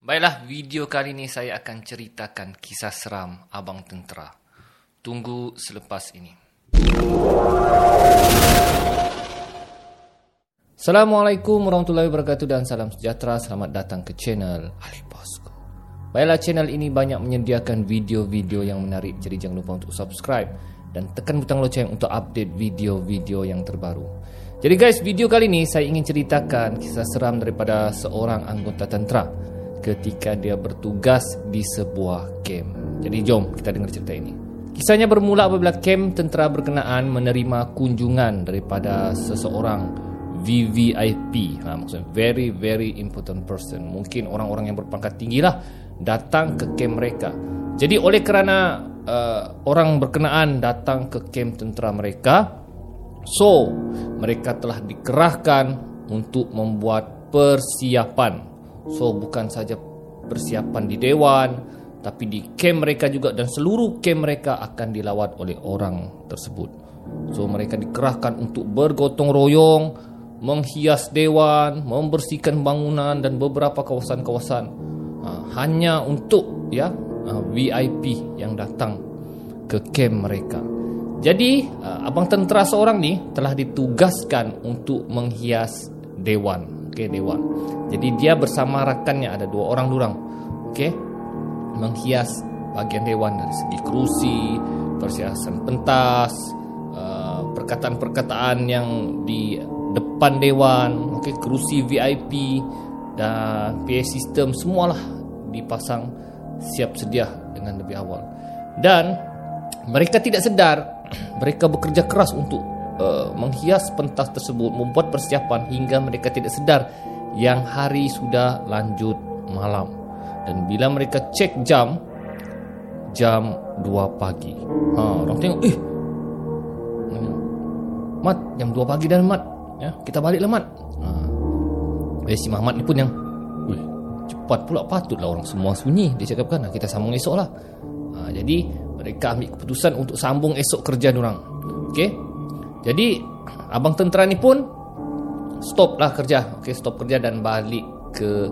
Baiklah, video kali ini saya akan ceritakan kisah seram Abang Tentera. Tunggu selepas ini. Assalamualaikum warahmatullahi wabarakatuh dan salam sejahtera. Selamat datang ke channel Ali Bosco. Baiklah, channel ini banyak menyediakan video-video yang menarik. Jadi jangan lupa untuk subscribe dan tekan butang loceng untuk update video-video yang terbaru. Jadi guys, video kali ini saya ingin ceritakan kisah seram daripada seorang anggota tentera ketika dia bertugas di sebuah camp. Jadi jom kita dengar cerita ini. Kisahnya bermula apabila camp tentera berkenaan menerima kunjungan daripada seseorang VVIP. Ha, maksudnya very very important person. Mungkin orang-orang yang berpangkat tinggi lah datang ke camp mereka. Jadi oleh kerana uh, orang berkenaan datang ke camp tentera mereka, so mereka telah dikerahkan untuk membuat persiapan So bukan saja persiapan di dewan tapi di camp mereka juga dan seluruh camp mereka akan dilawat oleh orang tersebut. So mereka dikerahkan untuk bergotong royong menghias dewan, membersihkan bangunan dan beberapa kawasan-kawasan uh, hanya untuk ya uh, VIP yang datang ke camp mereka. Jadi uh, abang tentera seorang ni telah ditugaskan untuk menghias dewan okay, dewan. Jadi dia bersama rakannya ada dua orang durang, okay, menghias bagian dewan dari segi kerusi, persiasan pentas, uh, perkataan-perkataan yang di depan dewan, okay, kerusi VIP dan PA system semualah dipasang siap sedia dengan lebih awal. Dan mereka tidak sedar mereka bekerja keras untuk Uh, menghias pentas tersebut membuat persiapan hingga mereka tidak sedar yang hari sudah lanjut malam. Dan bila mereka cek jam jam 2 pagi. Ha orang tengok eh mat jam 2 pagi dan mat. Ya kita baliklah mat. Ha. Eh, si Muhammad ni pun yang Wih, cepat pula patutlah orang semua sunyi dia cakap kan. Kita sambung esok lah. Ha, jadi mereka ambil keputusan untuk sambung esok kerja orang. Okey jadi abang tentera ni pun stop lah kerja. Okey, stop kerja dan balik ke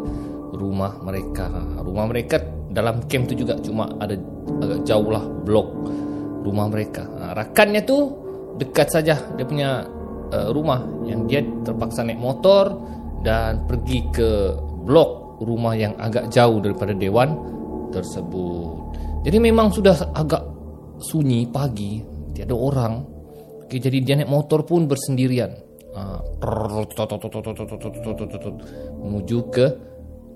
rumah mereka. Rumah mereka dalam camp tu juga cuma ada agak jauh lah blok rumah mereka. Rakannya tu dekat saja dia punya uh, rumah yang dia terpaksa naik motor dan pergi ke blok rumah yang agak jauh daripada dewan tersebut. Jadi memang sudah agak sunyi pagi, tiada orang. Jadi dia naik motor pun bersendirian. Menuju ke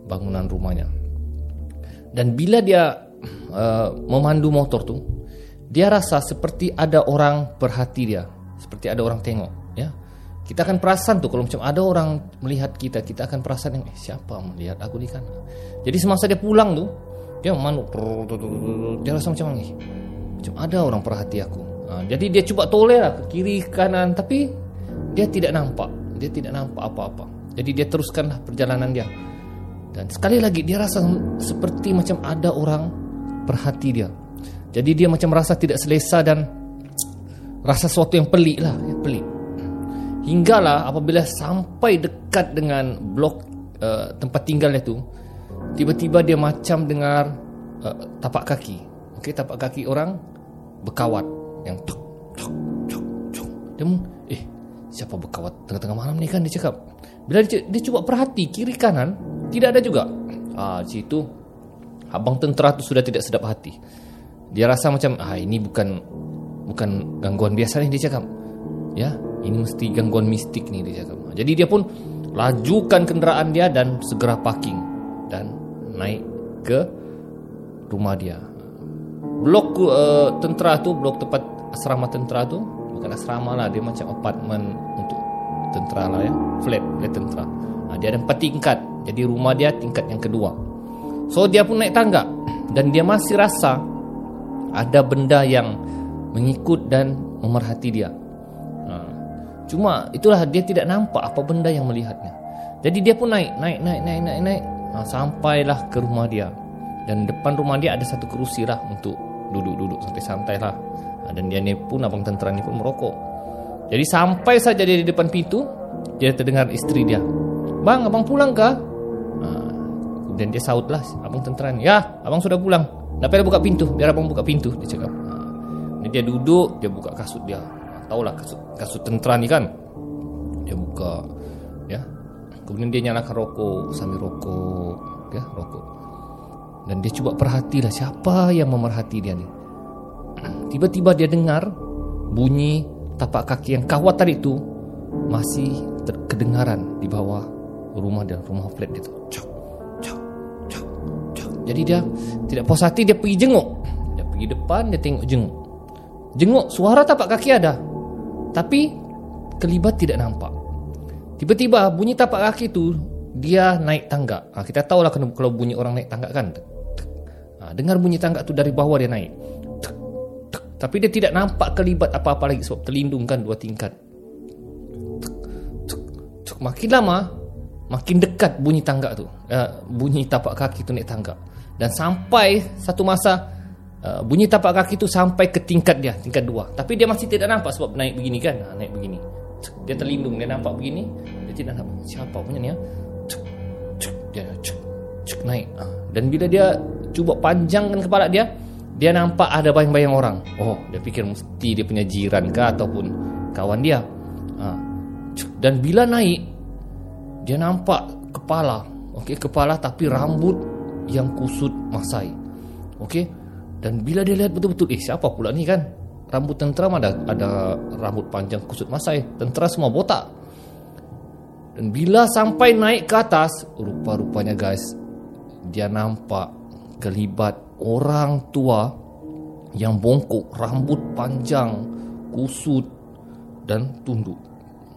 bangunan rumahnya. Dan bila dia memandu motor tu, dia rasa seperti ada orang perhati dia, seperti ada orang tengok, ya. Kita akan perasan tu kalau macam ada orang melihat kita, kita akan perasan yang siapa melihat aku ni kan. Jadi semasa dia pulang tu, dia memandu, dia rasa macam ni. Macam ada orang perhati aku. Ha, jadi dia cuba toleh lah ke kiri ke kanan tapi dia tidak nampak. Dia tidak nampak apa-apa. Jadi dia teruskanlah perjalanan dia. Dan sekali lagi dia rasa seperti macam ada orang perhati dia. Jadi dia macam rasa tidak selesa dan rasa sesuatu yang pelik lah. Yang pelik. Hinggalah apabila sampai dekat dengan blok uh, tempat tinggalnya tu, tiba-tiba dia macam dengar uh, tapak kaki. Okey, tapak kaki orang berkawat yang tuk tuk tuk tuk. Dia eh siapa berkawat tengah-tengah malam ni kan dia cakap. Bila dia, dia cuba perhati kiri kanan tidak ada juga. Ah situ abang tentera tu sudah tidak sedap hati. Dia rasa macam ah ini bukan bukan gangguan biasa ni dia cakap. Ya ini mesti gangguan mistik ni dia cakap. Jadi dia pun lajukan kenderaan dia dan segera parking dan naik ke rumah dia. Blok uh, tentera tu blok tempat asrama tentera tu bukan asrama lah dia macam apartment untuk tentera lah ya. Flat flat tentera. Ha, dia ada empat tingkat. Jadi rumah dia tingkat yang kedua. So dia pun naik tangga dan dia masih rasa ada benda yang mengikut dan memerhati dia. Ha. cuma itulah dia tidak nampak apa benda yang melihatnya. Jadi dia pun naik naik naik naik naik naik. Ha, sampailah ke rumah dia. Dan depan rumah dia ada satu kerusi lah untuk duduk-duduk santai-santai lah dan dia ni pun abang tentera ni pun merokok. Jadi sampai saja dia di depan pintu, dia terdengar isteri dia. Bang, abang pulang kah? Ha, Kemudian dia saut lah Abang tentera ni Ya abang sudah pulang Dah payah buka pintu Biar abang buka pintu Dia cakap ha. Dia duduk Dia buka kasut dia Tahulah kasut, kasut tentera ni kan Dia buka Ya Kemudian dia nyalakan rokok Sambil rokok Ya rokok Dan dia cuba perhatilah Siapa yang memerhati dia ni Tiba-tiba dia dengar Bunyi tapak kaki yang kawat tadi itu Masih terkedengaran di bawah rumah dia Rumah flat dia tu Cok jadi dia tidak puas hati dia pergi jenguk. Dia pergi depan dia tengok jenguk. Jenguk suara tapak kaki ada. Tapi kelibat tidak nampak. Tiba-tiba bunyi tapak kaki itu dia naik tangga. Ha, kita tahu lah kalau bunyi orang naik tangga kan. Ha, dengar bunyi tangga tu dari bawah dia naik. Tapi dia tidak nampak kelibat apa-apa lagi sebab terlindung kan dua tingkat. Makin lama makin dekat bunyi tangga tu. Uh, bunyi tapak kaki tu naik tangga dan sampai satu masa uh, bunyi tapak kaki itu sampai ke tingkat dia tingkat dua tapi dia masih tidak nampak sebab naik begini kan ha, naik begini dia terlindung dia nampak begini dia tidak nampak siapa punya ni ya dia cuk, cuk, naik ha. dan bila dia cuba panjangkan kepala dia dia nampak ada bayang-bayang orang oh dia fikir mesti dia punya jiran ke ataupun kawan dia ha. dan bila naik dia nampak kepala okey kepala tapi rambut yang kusut masai. Okey. Dan bila dia lihat betul-betul, eh siapa pula ni kan? Rambut tentera ada ada rambut panjang kusut masai. Tentera semua botak. Dan bila sampai naik ke atas, rupa-rupanya guys, dia nampak kelibat orang tua yang bongkok, rambut panjang, kusut dan tunduk.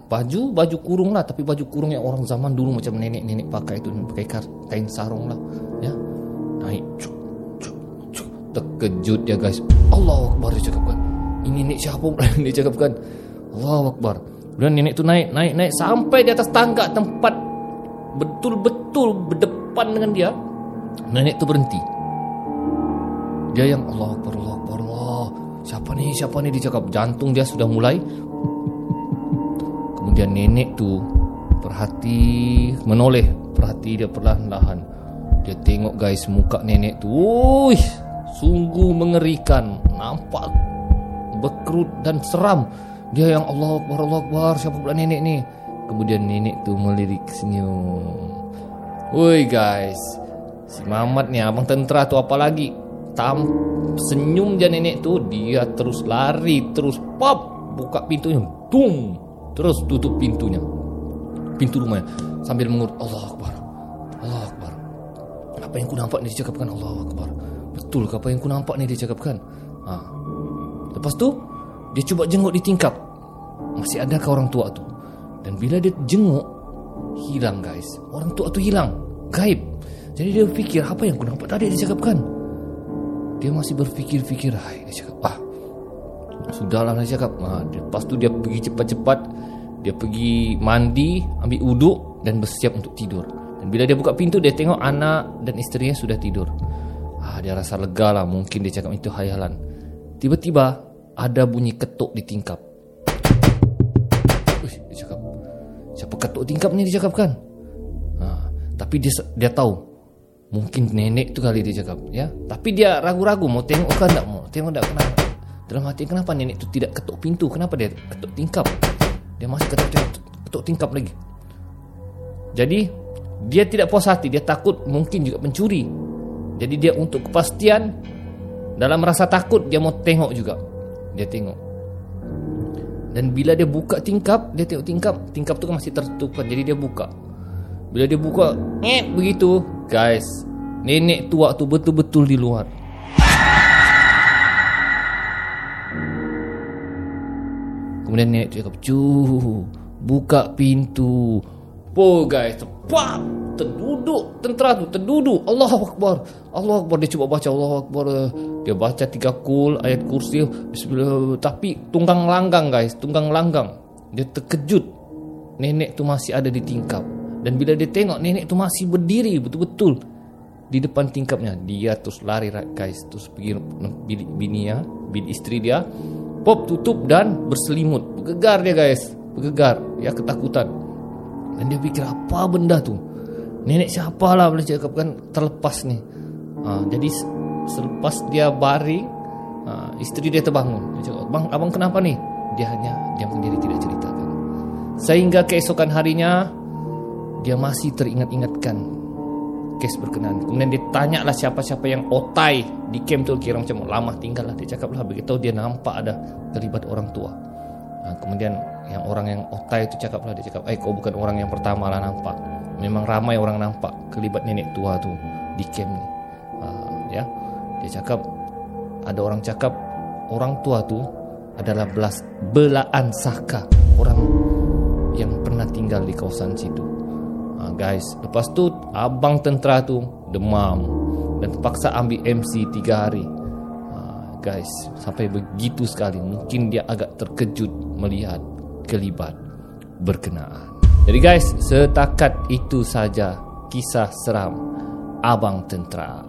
Baju baju kurung lah tapi baju kurung yang orang zaman dulu macam nenek-nenek pakai itu pakai kain sarung lah ya. Naik cuk, cuk, cuk. terkejut dia guys. Allah Akbar dia cakapkan ini nenek siapa? Dia cakapkan Allah Akbar. Dan nenek tu naik naik naik sampai di atas tangga tempat betul-betul berdepan dengan dia. Nenek tu berhenti dia yang Allah Akbar Allah Akbar Allah. Siapa ni siapa ni dia cakap jantung dia sudah mulai. Kemudian nenek tu perhati menoleh perhati dia perlahan-lahan. Dia tengok guys muka nenek tu Uish, Sungguh mengerikan. Nampak Bekrut dan seram. Dia yang Allah Akbar Allah Akbar Siapa pula nenek ni? Kemudian nenek tu melirik senyum. Woi guys Si Mamat ni abang tentera tu apa lagi Tam Senyum je nenek tu Dia terus lari Terus pop Buka pintunya Boom Terus tutup pintunya. Pintu rumahnya Sambil mengurut Allah Akbar Allah Akbar. Apa yang ku nampak ni dicakapkan Allah Akbar. Betul ke apa yang ku nampak ni dicakapkan? Ha. Lepas tu Dia cuba jenguk di tingkap. Masih adakah orang tua tu? Dan bila dia jenguk Hilang guys. Orang tua tu hilang Gaib. Jadi dia fikir Apa yang ku nampak tadi dicakapkan Dia masih berfikir-fikir Hai Dia cakap Ah Sudahlah dia cakap. Ha. Lepas tu dia pergi cepat-cepat. Dia pergi mandi Ambil uduk Dan bersiap untuk tidur. Dan bila dia buka pintu Dia tengok anak dan isterinya sudah tidur. Ah, Dia rasa lega lah Mungkin dia cakap itu hayalan. Tiba-tiba Ada bunyi ketuk di tingkap. Uish, Dia cakap Siapa ketuk tingkap ni dia cakap kan ah, Tapi dia dia tahu Mungkin nenek tu kali dia cakap ya. Tapi dia ragu-ragu Mau tengok kan tak mau Tengok tak kenapa. Dalam hati kenapa nenek tu tidak ketuk pintu? Kenapa dia ketuk tingkap? Dia masih ketuk, ketuk, tingkap lagi. Jadi dia tidak puas hati. Dia takut mungkin juga pencuri Jadi dia untuk kepastian Dalam rasa takut Dia mau tengok juga. Dia tengok. Dan bila dia buka tingkap Dia tengok tingkap Tingkap tu kan masih tertutup Jadi dia buka. Bila dia buka Eh begitu Guys Nenek tua tu betul-betul di luar. Kemudian nenek tu cakap Cuh Buka pintu. Po guys Cepat. Terduduk Tentera tu terduduk. Allah Akbar. Allah Akbar. Dia cuba baca Allah Akbar. Dia baca tiga kul Ayat kursi. Tapi Tunggang langgang guys. Tunggang langgang. Dia terkejut. Nenek tu masih ada di tingkap Dan bila dia tengok Nenek tu masih berdiri Betul-betul Di depan tingkapnya Dia terus lari guys Terus pergi bilik bini ya Bilik isteri dia Pop tutup dan berselimut Bergegar dia guys Bergegar Ya ketakutan dan dia fikir apa benda tu Nenek siapa lah boleh cakap kan terlepas ni. Ha, jadi selepas dia baring, ha, isteri dia terbangun. Dia cakap, bang, abang kenapa ni? Dia hanya diam sendiri tidak ceritakan. Sehingga keesokan harinya, dia masih teringat-ingatkan kes berkenaan. Kemudian dia tanya lah siapa-siapa yang otai di camp tu kira macam lama tinggal lah. Dia cakap lah begitu dia nampak ada terlibat orang tua. Ha, kemudian yang orang yang otai itu cakap lah dia cakap, eh kau bukan orang yang pertama lah nampak. Memang ramai orang nampak kelibat nenek tua tu di camp ni. Ha, ya, dia cakap ada orang cakap orang tua tu adalah belas belaan saka orang yang pernah tinggal di kawasan situ. Guys, lepas tu abang tentera tu demam dan terpaksa ambil MC tiga hari. Ha, guys, sampai begitu sekali mungkin dia agak terkejut melihat kelibat berkenaan. Jadi guys, setakat itu saja kisah seram abang tentera.